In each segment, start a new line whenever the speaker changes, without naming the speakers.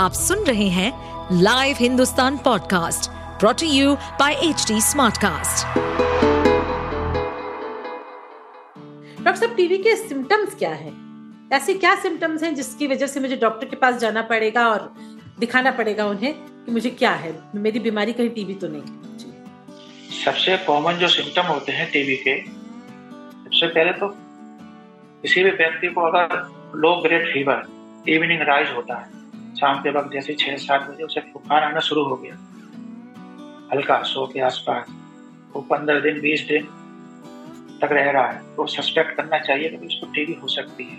आप सुन रहे हैं live Hindustan podcast brought to you by H smartcast.
Doctor साहब टीवी के सिम्टम्स क्या है? ऐसे क्या सिम्टम्स हैं जिसकी वजह से मुझे डॉक्टर के पास जाना पड़ेगा और दिखाना पड़ेगा उन्हें कि मुझे क्या है? मेरी बीमारी कहीं टीबी तो नहीं।
सबसे कॉमन जो सिम्टम होते हैं टीबी के सबसे पहले तो किसी भी व्यक्ति को अगर low grade fever evening rise होता है शाम के वक्त जैसे छह, सात बजे उसे बुखार आना शुरू हो गया। हल्का सौ के आसपास। वो पंद्रह दिन, बीस दिन तक रह रहा है। तो सस्पेक्ट करना चाहिए कि उसको टीबी हो सकती है।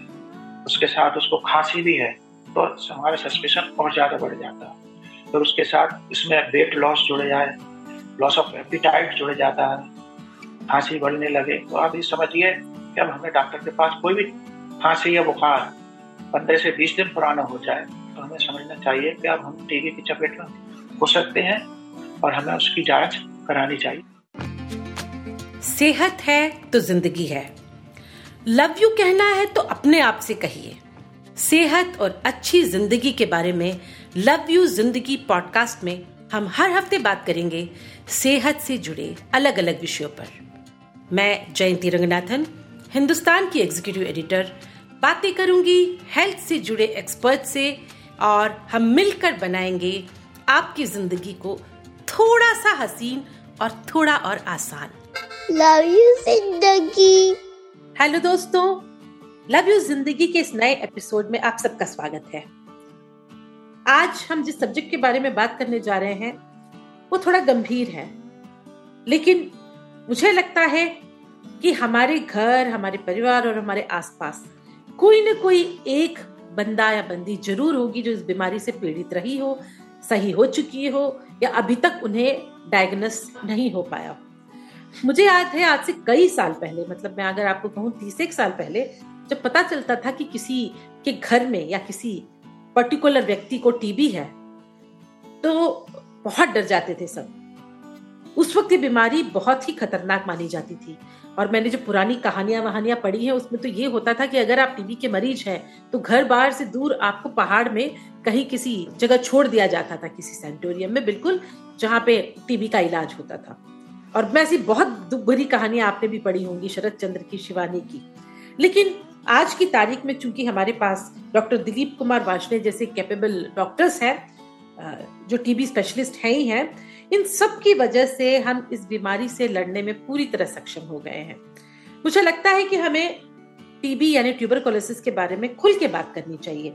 उसके साथ उसको खांसी भी है तो हमारा सस्पेशन और ज़्यादा बढ़ जाता। है फिर उसके साथ इसमें वेट लॉस जुड़ जाए लॉस ऑफ़ एपिटाइट जुड़ जाता। है खांसी बढ़ने लगे। तो आप ये समझिए कि अब हमें डॉक्टर के पास कोई भी खांसी या बुखार पंद्रह से बीस दिन पुराना हो जाए तो हमें समझना चाहिए कि अब हम टीबी की चपेट में हो सकते हैं और हमें उसकी जाँच करानी चाहिए।
सेहत है तो ज़िंदगी है। लव यू कहना है तो अपने आप से कहिए। सेहत और अच्छी ज़िंदगी के बारे में लव यू ज़िंदगी पॉडकास्ट में हम हर हफ़्ते बात करेंगे। सेहत से जुड़े अलग अलग विषयों पर। मैं जयंती रंगनाथन, हिंदुस्तान की एग्जीक्यूटिव एडिटर बातें करूँगी हेल्थ से जुड़े एक्सपर्ट से और हम मिलकर बनाएँगे आपकी ज़िंदगी को थोड़ा सा हसीन और थोड़ा और आसान।
लव यू ज़िंदगी।
हेलो दोस्तों। लव यू ज़िंदगी के इस नए एपिसोड में आप सबका स्वागत है। आज हम जिस सब्जेक्ट के बारे में बात करने जा रहे हैं वो थोड़ा गंभीर है। लेकिन मुझे लगता है कि हमारे घर हमारे परिवार और हमारे आसपास कोई ना कोई एक बंदा या बंदी ज़रूर होगी जो इस बीमारी से पीड़ित रही हो, सही हो चुकी हो, या अभी तक उन्हें डायग्नोस नहीं हो पाया मुझे याद है, आज से कई साल पहले मतलब मैं अगर आपको कहूँ, तीस एक साल पहले, जब पता चलता था कि किसी के घर में या किसी पर्टिकुलर व्यक्ति को टीबी है तो बहुत डर जाते थे सब। उस वक्त ये बीमारी बहुत ही खतरनाक मानी जाती थी। और मैंने जो पुरानी कहानियाँ वहानियाँ पढ़ी हैं, उसमें तो ये होता था कि अगर आप टीबी के मरीज़ हैं तो घर बाहर से दूर आपको पहाड़ में कहीं किसी जगह छोड़ दिया जाता था, किसी सेंटोरियम में, बिल्कुल, जहाँ पे टीबी का इलाज होता था। और मैं ऐसी बहुत दुख भरी कहानियाँ आपने भी पढ़ी होंगी, शरद चंद्र की, शिवानी की। लेकिन आज की तारीख में चूँकि हमारे पास डॉक्टर दिलीप कुमार वाजपेयी जैसे कैपेबल डॉक्टर्स हैं जो टीबी स्पेशलिस्ट हैं ही हैं इन सब की वजह से हम इस बीमारी से लड़ने में पूरी तरह सक्षम हो गए हैं। मुझे लगता है कि हमें टीबी यानी ट्यूबरकोलोसिस के बारे में खुल के बात करनी चाहिए।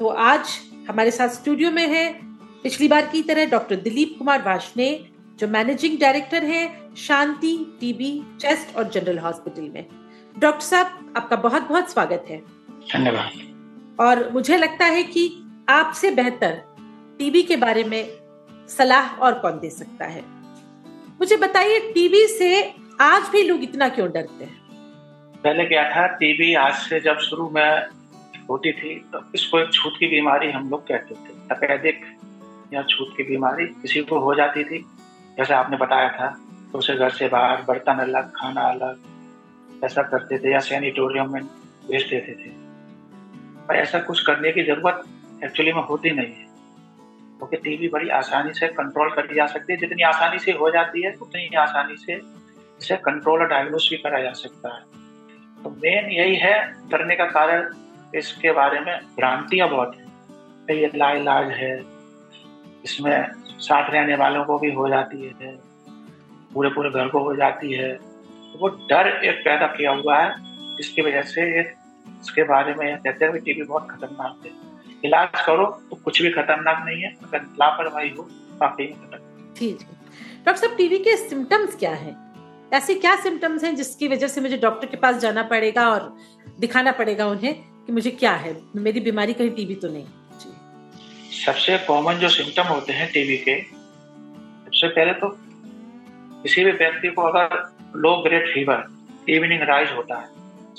तो आज हमारे साथ स्टूडियो में है पिछली बार की तरह डॉक्टर दिलीप कुमार वाशने जो मैनेजिंग डायरेक्टर हैं शांति टीबी चेस्ट और जनरल हॉस्पिटल में। डॉक्टर साहब आपका बहुत बहुत स्वागत है।
धन्यवाद।
और मुझे लगता है कि आपसे बेहतर टीबी के बारे में सलाह और कौन दे सकता है। मुझे बताइए टीबी से आज भी लोग इतना क्यों डरते हैं?
पहले क्या था टीबी आज से जब शुरू में होती थी तो इसको एक छूत की बीमारी हम लोग कहते थे। तपेदिक या छूत की बीमारी किसी को हो जाती थी। जैसे आपने बताया था तो उसे घर से बाहर बर्तन अलग, खाना अलग, ऐसा करते थे या सैनिटोरियम में भेज देते थे। पर ऐसा कुछ करने की ज़रूरत एक्चुअली में होती नहीं है। क्योंकि तो टीबी बड़ी आसानी से कंट्रोल करी जा सकती है। जितनी आसानी से हो जाती है, उतनी ही आसानी से इसे कंट्रोल और डायग्नोस भी करा जा सकता है। तो मेन यही है, डरने का कारण इसके बारे में भ्रांतियाँ बहुत है। ये लाइलाज है, इसमें साथ रहने वालों को भी हो जाती है पूरे पूरे घर को हो जाती है। तो वो डर एक पैदा किया हुआ है, जिसकी वजह से इसके बारे में कहते हैं कि टीबी बहुत खतरनाक है। इलाज करो तो कुछ भी खतरनाक नहीं है अगर लापरवाही हो काफ़ी खतरनाक
ठीक है। डॉक्टर साहब टीबी के सिम्टम्स क्या है? ऐसे क्या सिम्टम्स हैं जिसकी वजह से मुझे डॉक्टर के पास जाना पड़ेगा और दिखाना पड़ेगा उन्हें कि मुझे क्या है? मेरी बीमारी कहीं टीबी तो नहीं।
सबसे कॉमन जो सिम्टम होते हैं टीबी के सबसे पहले तो किसी भी व्यक्ति को अगर low grade fever evening rise होता है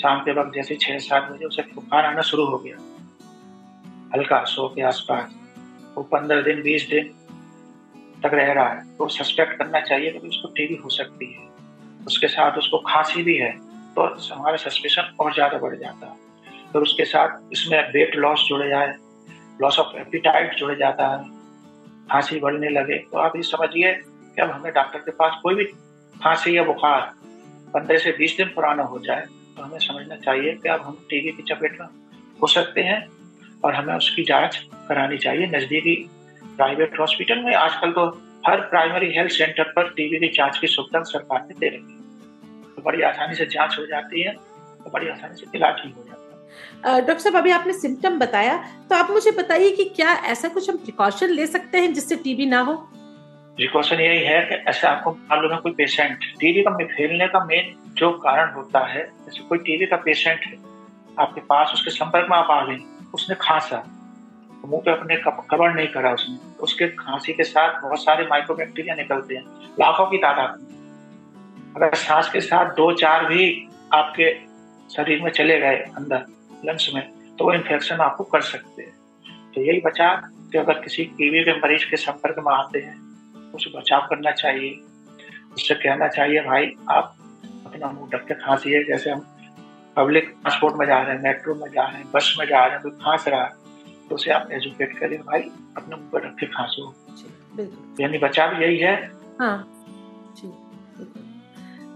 शाम के वक्त जैसे छह सात बजे उसे बुखार आना शुरू हो गया। हल्का, सौ के आसपास। वो पंद्रह दिन, बीस दिन तक रह रहा है। तो सस्पेक्ट करना चाहिए कि उसको टीबी हो सकती है। उसके साथ उसको खांसी भी है तो हमारा सस्पेशन और ज़्यादा बढ़ जाता है। फिर उसके साथ इसमें वेट लॉस जुड़ जाए लॉस ऑफ़ एपिटाइट जुड़ जाता है, खांसी बढ़ने लगे। तो आप ये समझिए कि अब हमें डॉक्टर के पास कोई भी खांसी या बुखार पंद्रह से बीस दिन पुराना हो जाए तो हमें समझना चाहिए कि अब हम टीबी की चपेट में हो सकते हैं और हमें उसकी जाँच करानी चाहिए नजदीकी प्राइवेट हॉस्पिटल में। आजकल तो हर प्राइमरी हेल्थ सेंटर पर टीबी की जाँच की सुविधा सरकार ने दे रही है। तो बड़ी आसानी से जाँच हो जाती है तो बड़ी आसानी से इलाज भी हो जाता है।
डॉक्टर साहब अभी आपने सिम्टम बताया तो आप मुझे बताइए कि क्या ऐसा कुछ हम प्रिकॉशन ले सकते हैं जिससे टीबी ना हो?
प्रिकॉशन यही है कि ऐसा आपको मालूम है कोई पेशेंट टीबी का फैलने का मेन जो कारण होता है जैसे कोई टीबी का पेशेंट है आपके पास उसके संपर्क में आप आ गए उसने खांसा। मुँह पे अपने कवर नहीं करा उसने। उसके खांसी के साथ बहुत सारे माइक्रोबैक्टीरिया निकलते हैं। लाखों की तादाद में। अगर सांस के साथ दो, चार भी आपके शरीर में चले गए अंदर लंग्स में तो वो इन्फेक्शन आपको कर सकते हैं। तो यही बचाव कि अगर किसी टीबी के मरीज़ के संपर्क में आते हैं, उसे बचाव करना चाहिए। उससे कहना चाहिए, भाई, आप अपना मुँह ढक के खांसी जैसे हम पब्लिक ट्रांसपोर्ट में जा रहे हैं मेट्रो में जा रहे हैं बस में जा रहे हैं कोई खांस रहा है तो उसे आप एजुकेट करें भाई अपने मुँह पर रख के खांसो यानी बचाव यही है। हाँ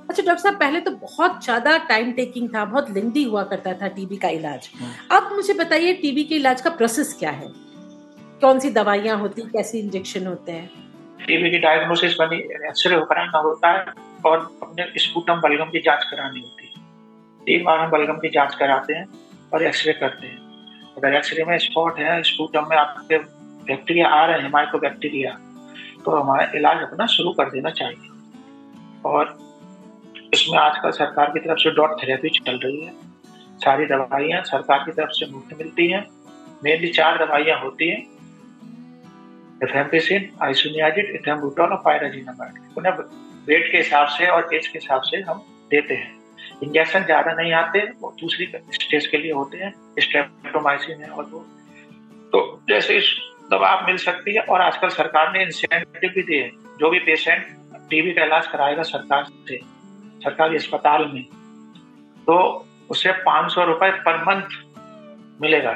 अच्छा डॉक्टर साहब पहले तो बहुत ज़्यादा टाइम टेकिंग था बहुत लेंदी हुआ करता था टीबी का इलाज। हाँ। अब मुझे बताइए टीबी के इलाज का प्रोसेस क्या है? कौन सी दवाइयाँ होती कैसे इंजेक्शन होते हैं?
टीबी की डायग्नोसिस बनी एक्सरे कराना होता है और अपने स्पूटम बलगम की जाँच करानी होती है। तीन हम बलगम की जाँच कराते हैं और एक्सरे करते हैं। अगर एक्सरे में स्पॉट है स्पूटम में आपके बैक्टीरिया आ रहे हैं माइक्रो बैक्टीरिया तो हमारा इलाज अपना शुरू कर देना चाहिए। और इसमें आजकल सरकार की तरफ़ से डॉट थेरेपी चल रही है। सारी दवाइयाँ सरकार की तरफ़ से मुफ़्त मिलती हैं। मेनली चार दवाइयाँ होती हैं। एफेम्पिसिन आइसोनियाजिड इथेम्बुटॉल और पायराजिनामाइड। उन्हें वेट के हिसाब से और एज के हिसाब से हम देते हैं। इंजेक्शन ज़्यादा नहीं आते, वो दूसरी स्टेज के लिए होते हैं, स्ट्रेप्टोमाइसिन है और वो। तो जैसे इस दवा मिल सकती है और आजकल सरकार ने इंसेंटिव भी दिए जो भी पेशेंट टीबी का इलाज कराएगा सरकार से, सरकारी अस्पताल में तो उसे पाँच सौ रुपए पर मंथ मिलेगा।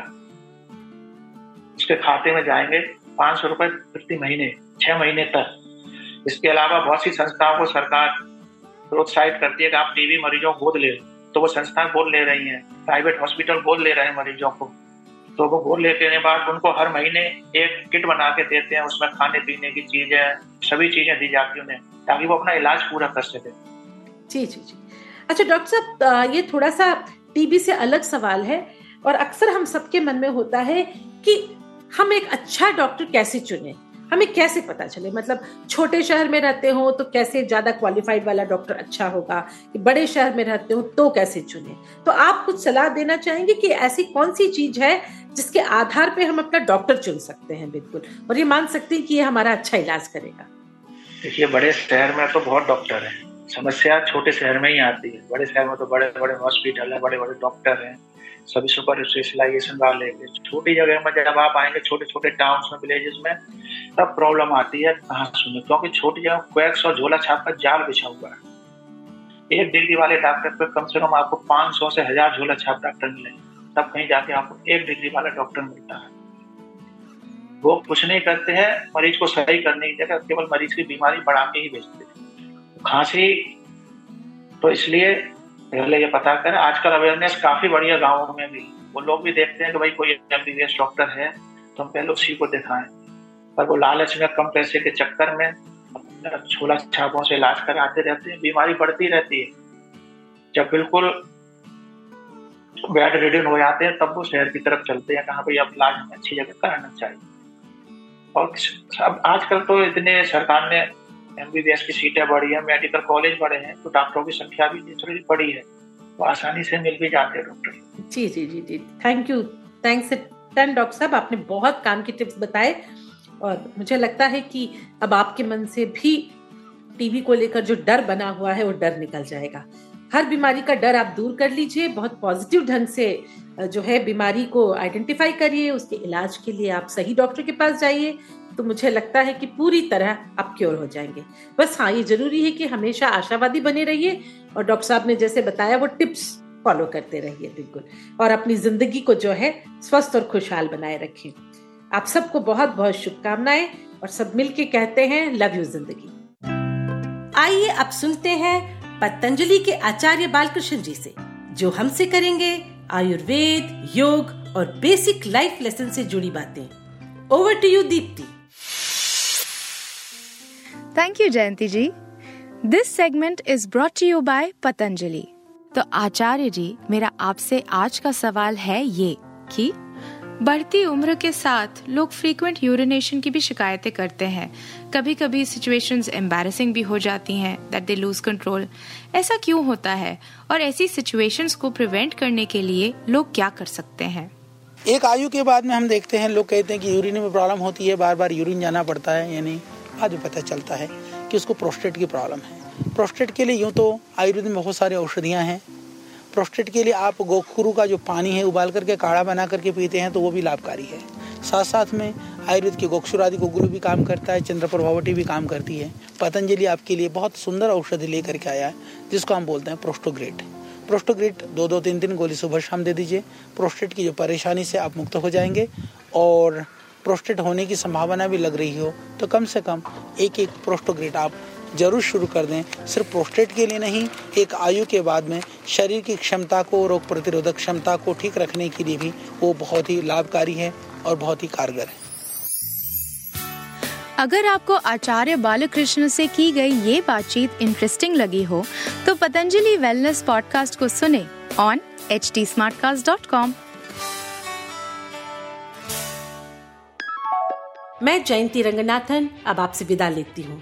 उसके खाते में जाएँगे पाँच सौ रुपए प्रति महीने, छह महीने तक। इसके अलावा बहुत सी संस्थाओं को सरकार प्रोत्साहित करती है कि आप टीबी मरीजों को गोद ले तो वो संस्थाएँ गोद ले रही हैं, प्राइवेट हॉस्पिटल गोद ले रहे हैं मरीजों को। तो वो गोद लेने के बाद उनको हर महीने एक किट बना के देते हैं, उसमें खाने पीने की चीज़ें, सभी चीज़ें दी जाती हैं उन्हें, ताकि वो अपना इलाज पूरा कर सके।
जी जी जी। अच्छा डॉक्टर साहब ये थोड़ा सा टीबी से अलग सवाल है, और अक्सर हम सबके मन में होता है कि हम एक अच्छा डॉक्टर कैसे चुने? हमें कैसे पता चले? मतलब छोटे शहर में रहते हो तो कैसे ज़्यादा क्वालिफाइड वाला डॉक्टर अच्छा होगा? कि बड़े शहर में रहते हो तो कैसे चुने? तो आप कुछ सलाह देना चाहेंगे कि ऐसी कौन सी चीज़ है जिसके आधार पे हम अपना डॉक्टर चुन सकते हैं? बिल्कुल। और ये मान सकते हैं कि ये हमारा अच्छा इलाज करेगा।
देखिए, बड़े शहर में तो बहुत डॉक्टर है। समस्या छोटे शहर में ही आती है। बड़े शहर में तो बड़े बड़े हॉस्पिटल है बड़े बड़े डॉक्टर हैं। सभी सुपर स्पेशलाइजेशन वाले छोटी जगह में जब आप आएँगे छोटे छोटे टाउन में विलेजेस में, तब प्रॉब्लम आती है। कहाँ सुने, क्योंकि छोटी जगह क्वैक्स और झोला छाप का जाल बिछा हुआ है। एक डिग्री वाले डॉक्टर पे कम से कम आपको 500 से हज़ार झोला छाप डॉक्टर मिलेंगे। तब कहीं जाके आपको एक डिग्री वाला डॉक्टर मिलता है। वो कुछ नहीं करते हैं, मरीज़ को सही करने की जगह केवल मरीज़ की बीमारी बढ़ा के ही भेजते हैं। खांसी तो इसलिए पहले ये पता करें, आजकल अवेयरनेस काफ़ी बढ़िया गाँवों में भी। वो लोग भी देखते हैं कि भाई कोई एमबीबीएस डॉक्टर है तो हम पहले उसी को दिखाएँ। पर वो लालच में, कम पैसे के चक्कर में छोला छापों से इलाज कराते रहते हैं, बीमारी बढ़ती रहती है। जब बिल्कुल बेड रिडन हो जाते हैं, तब वो शहर की तरफ़ चलते हैं, कहाँ भाई अब इलाज हमें अच्छी जगह कराना चाहिए। और अब आजकल तो इतने सरकार ने एमबीबीएस की सीटें बढ़ी है मेडिकल कॉलेज बढ़े हैं तो डॉक्टरों की संख्या भी थोड़ी बढ़ी है वो आसानी से मिल भी जाते हैं डॉक्टर।
जी जी जी जी। Thank you thanks ton doctor साहब। आपने बहुत काम की टिप्स बताए, और मुझे लगता है कि अब आपके मन से भी टीवी को लेकर जो डर बना हुआ है, वो डर निकल जाएगा। हर बीमारी का डर आप दूर कर लीजिए, बहुत पॉजिटिव ढंग से जो है बीमारी को आइडेंटिफाई करिए, उसके इलाज के लिए आप सही डॉक्टर के पास जाइए तो मुझे लगता है कि पूरी तरह आप क्योर हो जाएँगे। बस हाँ ये ज़रूरी है कि हमेशा आशावादी बने रहिए और डॉक्टर साहब ने जैसे बताया, वो टिप्स फॉलो करते रहिए बिल्कुल। और अपनी ज़िंदगी को जो है स्वस्थ और खुशहाल बनाए रखें आप सबको बहुत बहुत शुभकामनाएँ और सब मिलके कहते हैं लव यू ज़िंदगी। आइए अब सुनते हैं पतंजलि के आचार्य बालकृष्ण जी से, जो हमसे करेंगे आयुर्वेद, योग और बेसिक लाइफ लेसन से जुड़ी बातें। Over to you Deepti
thank you Jayanti ji this segment is brought to you by Patanjali तो आचार्य जी, मेरा आपसे आज का सवाल है ये कि बढ़ती उम्र के साथ लोग फ्रीक्वेंट यूरिनेशन की भी शिकायतें करते हैं। कभी कभी सिचुएशंस एम्बैरेसिंग भी हो जाती हैं दैट दे लूज कंट्रोल ऐसा क्यों होता है? और ऐसी सिचुएशंस को प्रिवेंट करने के लिए लोग क्या कर सकते हैं?
एक आयु के बाद में हम देखते हैं, लोग कहते हैं कि यूरिन में प्रॉब्लम होती है बार बार यूरिन जाना पड़ता है, यानी में पता चलता है कि उसको प्रोस्टेट की प्रॉब्लम है। प्रोस्टेट के लिए यूँ तो आयुर्वेद में बहुत सारी औषधियाँ हैं प्रोस्टेट के लिए आप गोखुरु का जो पानी है उबाल करके, काढ़ा बना करके पीते हैं तो वो भी लाभकारी है। साथ साथ में आयुर्वेद के गोक्षुर आदि गुरु भी काम करता है चंद्र प्रभावटी भी काम करती है। पतंजलि आपके लिए बहुत सुंदर औषधि लेकर के आया है, जिसको हम बोलते हैं प्रोस्टोग्रेट प्रोस्टोग्रेट दो दो तीन तीन गोली सुबह शाम दे दीजिए। प्रोस्टेट की जो परेशानी से आप मुक्त हो जाएँगे और प्रोस्टेट होने की संभावना भी लग रही हो तो कम से कम एक एक प्रोस्टोग्रेट आप ज़रूर शुरू कर दें। सिर्फ़ प्रोस्टेट के लिए नहीं एक आयु के बाद में शरीर की क्षमता को रोग प्रतिरोधक क्षमता को ठीक रखने के लिए भी वो बहुत ही लाभकारी है और बहुत ही कारगर है।
अगर आपको आचार्य बालकृष्ण से की गई ये बातचीत इंटरेस्टिंग लगी हो तो पतंजलि वेलनेस पॉडकास्ट को सुने ऑन एच टी
मैं जयंती रंगनाथन अब आपसे विदा लेती हूँ।